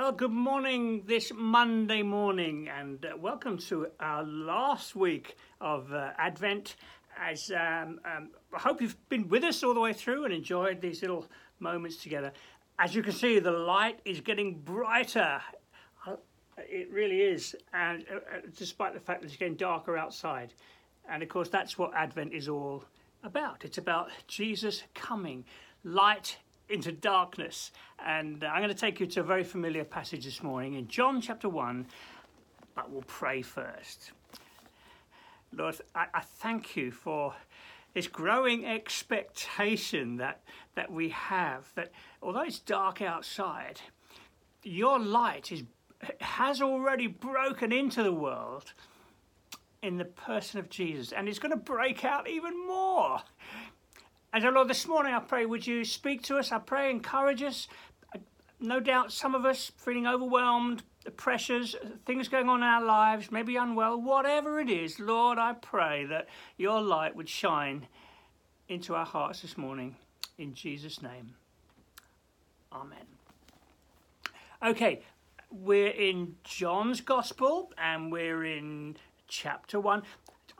Well, good morning this Monday morning, and uh, welcome to our last week of uh, Advent. As um, um, I hope you've been with us all the way through and enjoyed these little moments together. As you can see, the light is getting brighter. Uh, It really is, and uh, uh, despite the fact that it's getting darker outside, and of course that's what Advent is all about. It's about Jesus coming, light into darkness. And uh, I'm going to take you to a very familiar passage this morning in John chapter 1, but we'll pray first. Lord, I, I thank you for this growing expectation that, that we have that although it's dark outside, your light is, has already broken into the world in the person of Jesus, and it's going to break out even more. And Lord, this morning I pray, would you speak to us? I pray, encourage us. No doubt some of us feeling overwhelmed, the pressures, things going on in our lives, maybe unwell, whatever it is, Lord, I pray that your light would shine into our hearts this morning. In Jesus' name. Amen. Okay, we're in John's Gospel and we're in chapter 1.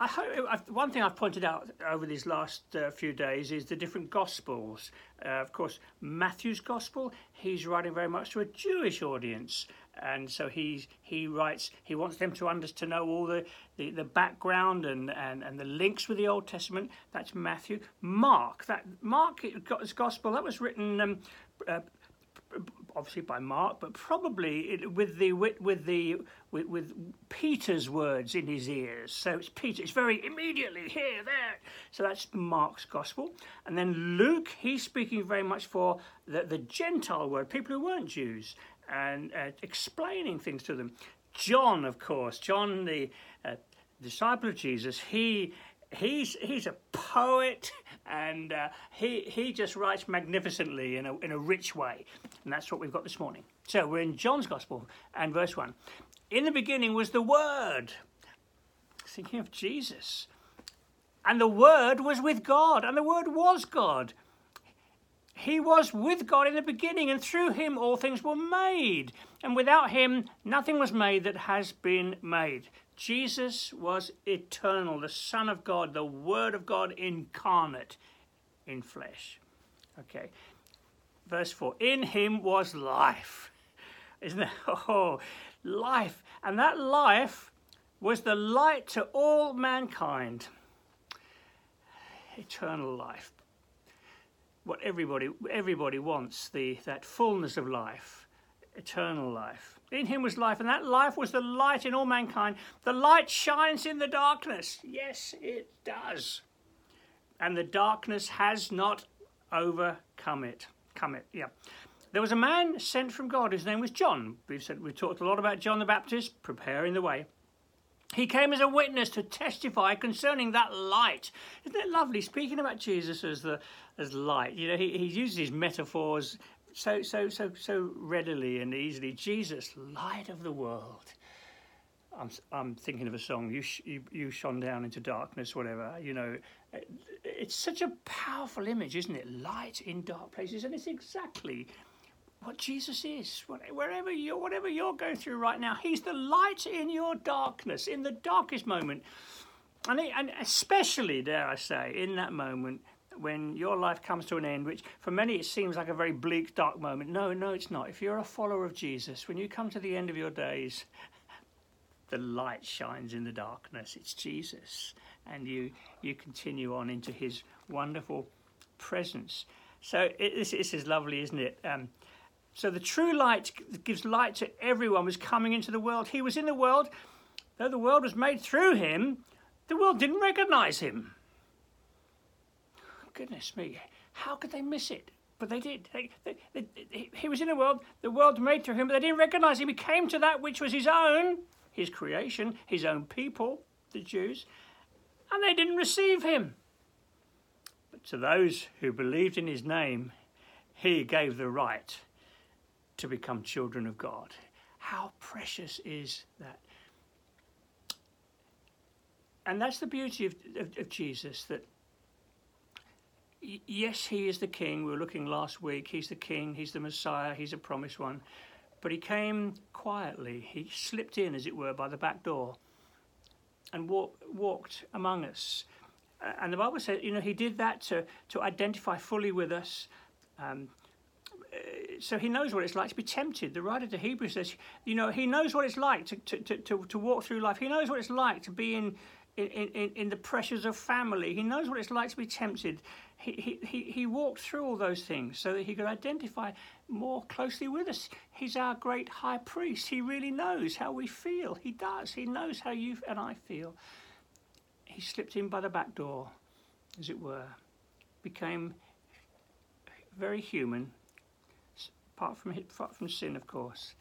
I hope one thing I've pointed out over these last uh, few days is the different gospels. Uh, of course, Matthew's gospel, he's writing very much to a Jewish audience, and so he he writes he wants them to understand to know all the, the, the background and, and, and the links with the Old Testament. That's Matthew. Mark that Mark got his gospel that was written. Um, uh, obviously by Mark, but probably it, with the with, with the with, with, Peter's words in his ears. So it's Peter. It's very immediately here, there. So that's Mark's gospel, and then Luke. He's speaking very much for the, the Gentile word, people who weren't Jews, and uh, explaining things to them. John, of course, John the uh, disciple of Jesus. He he's he's a poet and uh, he he just writes magnificently in a in a rich way, and that's what we've got this morning. So we're in John's Gospel and verse one. In the beginning was the Word. Thinking of Jesus, and the Word was with God, and the Word was God. He was with God in the beginning, and through him all things were made. And without him, nothing was made that has been made. Jesus was eternal, the Son of God, the Word of God incarnate in flesh. Okay. Verse 4 In him was life. Isn't it? Oh, life. And that life was the light to all mankind. Eternal life. What everybody everybody wants, the that fullness of life, eternal life. In him was life, and that life was the light in all mankind. The light shines in the darkness. Yes, it does. And the darkness has not overcome it. Come it, yeah. There was a man sent from God. His name was John. We've said we've talked a lot about John the Baptist, preparing the way. He came as a witness to testify concerning that light. Isn't it lovely? Speaking about Jesus as the as light, you know, he, he uses metaphors so so so so readily and easily. Jesus, light of the world. I'm I'm thinking of a song. You sh- you, you shone down into darkness, whatever. You know, it's such a powerful image, isn't it? Light in dark places, and it's exactly what Jesus is. Wherever you're whatever you're going through right now, He's the light in your darkness, in the darkest moment, and he, and especially dare I say, in that moment when your life comes to an end, which for many it seems like a very bleak, dark moment. No, no, it's not. If you're a follower of Jesus, when you come to the end of your days, the light shines in the darkness. It's Jesus. And you, you continue on into his wonderful presence. So it, this, this, is lovely, isn't it? Um, so the true light gives light to everyone was coming into the world. He was in the world. Though the world was made through him, the world didn't recognize him goodness me, how could they miss it? But they did. They, they, they, he was in the world, the world made through him, but they didn't recognize him. He came to that which was his own, his creation, his own people, the Jews, and they didn't receive him. But to those who believed in his name, he gave the right to become children of God. How precious is that? And that's the beauty of, of, of Jesus, that yes, he is the king. We were looking last week. He's the king. He's the Messiah. He's a promised one. but he came quietly. He slipped in, as it were, by the back door and walk, walked among us. And the Bible says, you know, he did that to, to identify fully with us. Um, so he knows what it's like to be tempted. The writer to Hebrews says, you know, he knows what it's like to, to, to, to walk through life. He knows what it's like to be in, in, in, in the pressures of family. He knows what it's like to be tempted. He, he, he walked through all those things so that he could identify more closely with us. He's our great high priest. He really knows how we feel. He does. He knows how you and I feel. He slipped in by the back door, as it were, became very human, apart from, apart from sin, of course,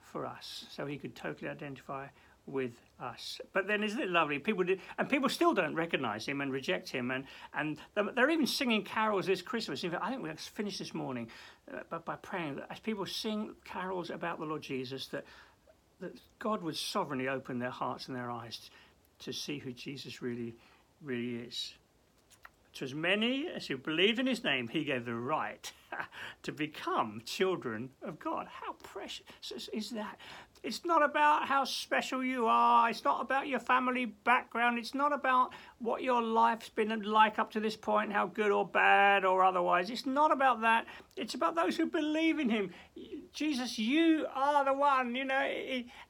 for us, so he could totally identify with us. But then isn't it lovely? People did, and people still don't recognise him and reject him, and and they're even singing carols this Christmas. In fact, I think we finished this morning uh, by praying that as people sing carols about the Lord Jesus, that that God would sovereignly open their hearts and their eyes to see who Jesus really, really is. To as many as who believed in his name, he gave the right to become children of God. How precious is that? It's not about how special you are. It's not about your family background. It's not about what your life's been like up to this point, how good or bad or otherwise. It's not about that. It's about those who believe in him. Jesus, you are the one, you know.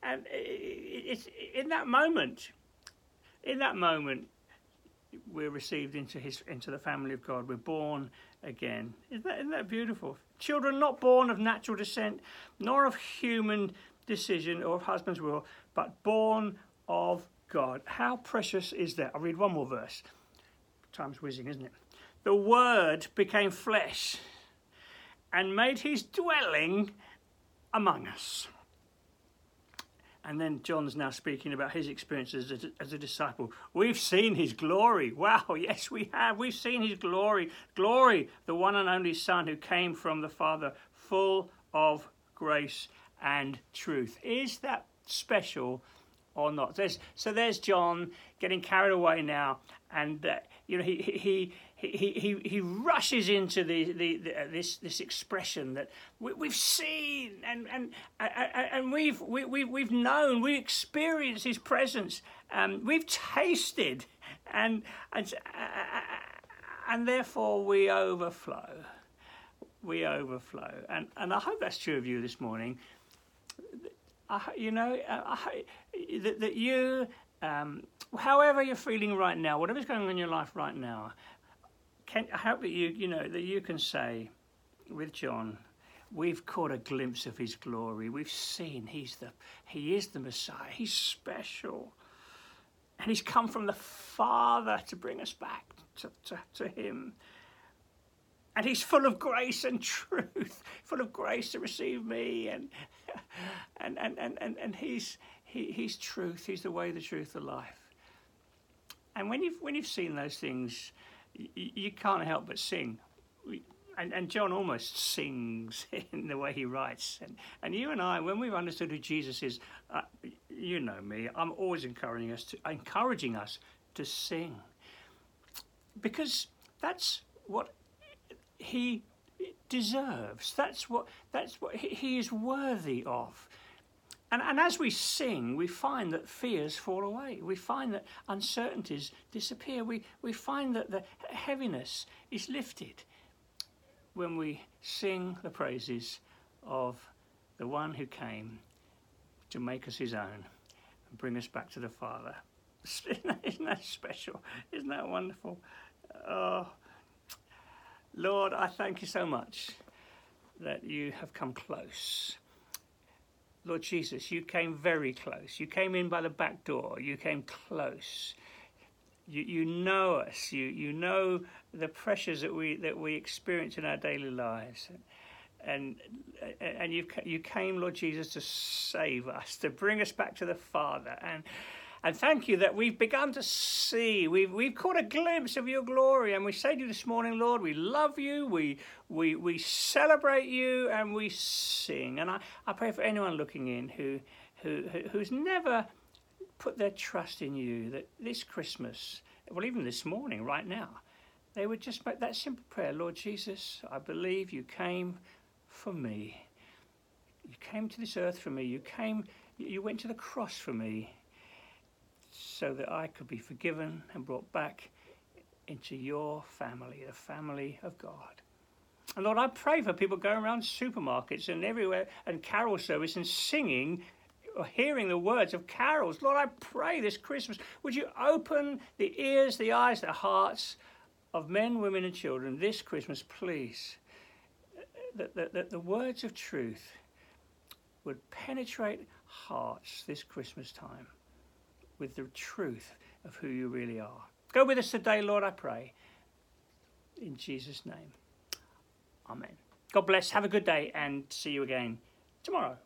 And it's in that moment, in that moment, we're received into his into the family of God. We're born again. Isn't that, isn't that beautiful? Children not born of natural descent, nor of human decision or of husband's will, but born of God. How precious is that? I'll read one more verse. Time's whizzing, isn't it? The Word became flesh and made his dwelling among us. And then John's now speaking about his experiences as a, as a, disciple. We've seen his glory. Wow, yes, we have. We've seen his glory. Glory, the one and only Son who came from the Father, full of grace and truth. Is that special or not? There's, so there's John getting carried away now, and uh, you know he he. He, he, he rushes into the, the, the uh, this this expression that we, have seen and and and we've we, we, we've known we experienced his presence um, we've tasted and and uh, and therefore we overflow. We overflow. And and I hope that's true of you this morning. I, you know, that, that you, um, however you're feeling right now, whatever's going on in your life right now, can, I hope that you, you know, that you can say with John, we've caught a glimpse of his glory. We've seen he's the, he is the Messiah. He's special. And he's come from the Father to bring us back to, to, to him. And he's full of grace and truth, full of grace to receive me and and, and, and, and, and he's, he, he's truth, he's the way, the truth, the life. And when you've, when you've seen those things, you, can't help but sing. And, and John almost sings in the way he writes. And, and you and I, when we've understood who Jesus is, uh, you know me, I'm always encouraging us to, encouraging us to sing. Because that's what he deserves. That's what, that's what he is worthy of. And, and as we sing, we find that fears fall away. We find that uncertainties disappear. We, we find that the heaviness is lifted when we sing the praises of the one who came to make us his own and bring us back to the Father. Isn't that special? Isn't that wonderful? Oh, Lord, I thank you so much that you have come close. Lord Jesus, you came very close. You came in by the back door. You came close. You, you know us. You, you know the pressures that we, that we experience in our daily lives. And, and you, you came, Lord Jesus, to save us, to bring us back to the Father. And and thank you that we've begun to see, we've, we've caught a glimpse of your glory. And we say to you this morning, Lord, we love you, we, we, we celebrate you, and we sing. And I, I pray for anyone looking in who, who, who's never put their trust in you, that this Christmas, well, even this morning, right now, they would just make that simple prayer Lord Jesus, I believe you came for me. You came to this earth for me. You came, you went to the cross for me so that I could be forgiven and brought back into your family, the family of God. And Lord, I pray for people going around supermarkets and everywhere and carol service and singing or hearing the words of carols. Lord, I pray this Christmas, would you open the ears, the eyes, the hearts of men, women, and children this Christmas, please, that, that, that the words of truth would penetrate hearts this Christmas time with the truth of who you really are. Go with us today, Lord, I pray. In Jesus' name. Amen. God bless. Have a good day and see you again tomorrow.